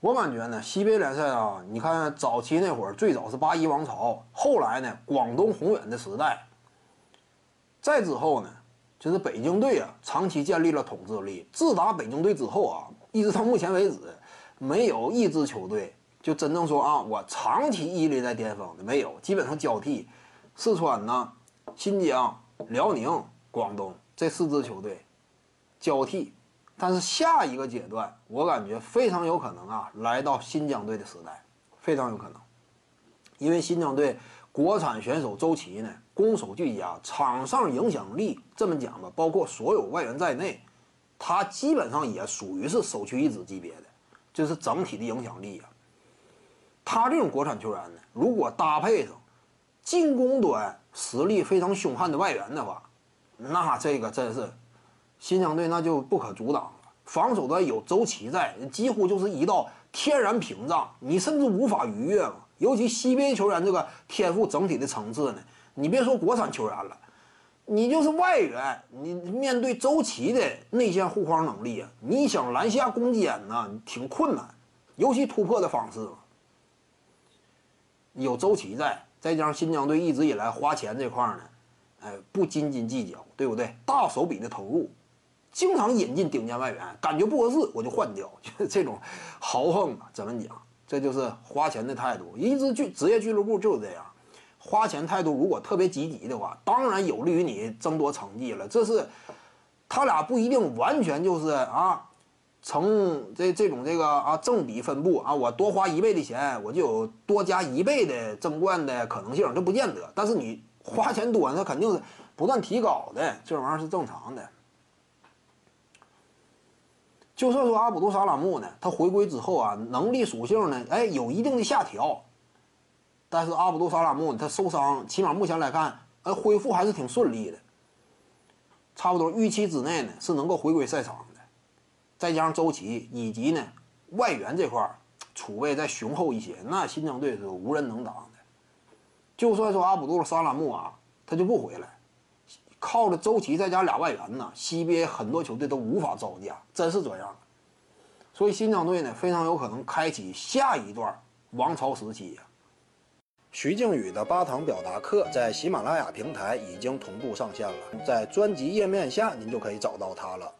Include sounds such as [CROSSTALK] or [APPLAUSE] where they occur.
我感觉呢，西北联赛啊，你看早期那会儿，最早是八一王朝，后来呢，广东宏远的时代，再之后呢，就是北京队啊，长期建立了统治力。自打北京队之后啊，一直到目前为止，没有一支球队就真正说啊，我长期屹立在巅峰的没有，基本上交替。四川呢，新疆、辽宁、广东这四支球队交替。但是下一个阶段，我感觉非常有可能啊，来到新疆队的时代，非常有可能，因为新疆队国产选手周琦呢，攻守俱佳，场上影响力这么讲吧，包括所有外援在内，他基本上也属于是首屈一指级别的，就是整体的影响力啊。他这种国产球员呢，如果搭配上进攻端实力非常凶悍的外援的话，那这个真是。新疆队那就不可阻挡了，防守端有周琦在，几乎就是一道天然屏障，你甚至无法逾越嘛。尤其西边球员这个天赋整体的层次呢，你别说国产球员了，你就是外援，你面对周琦的内线护框能力啊，你想篮下攻坚呢，挺困难，尤其突破的方式。有周琦在，再加上新疆队一直以来花钱这块呢，哎，不斤斤计较，对不对？大手笔的投入。经常引进顶尖外援，感觉不合适我就换掉，就 [LAUGHS] 这种豪横啊！怎么讲？这就是花钱的态度。一支俱职业俱乐部就是这样，花钱态度如果特别积极的话，当然有利于你争夺成绩了。这是他俩不一定完全就是啊，成这这种这个啊正比分布啊，我多花一倍的钱，我就有多加一倍的争冠的可能性，这不见得。但是你花钱多，那肯定是不断提高的，这玩意儿是正常的。就算说阿卜杜沙拉木呢，他回归之后啊，能力属性呢，哎，有一定的下调。但是阿卜杜沙拉木他受伤，起码目前来看，呃，恢复还是挺顺利的。差不多预期之内呢，是能够回归赛场的。再加上周琦以及呢外援这块储备再雄厚一些，那新疆队是无人能挡的。就算说阿卜杜沙拉木啊，他就不回来。靠着周琦再加俩外援呢，，CBA 很多球队都无法招架，真是这样。所以新疆队呢，非常有可能开启下一段王朝时期呀。徐静宇的八堂表达课在喜马拉雅平台已经同步上线了，在专辑页面下您就可以找到它了。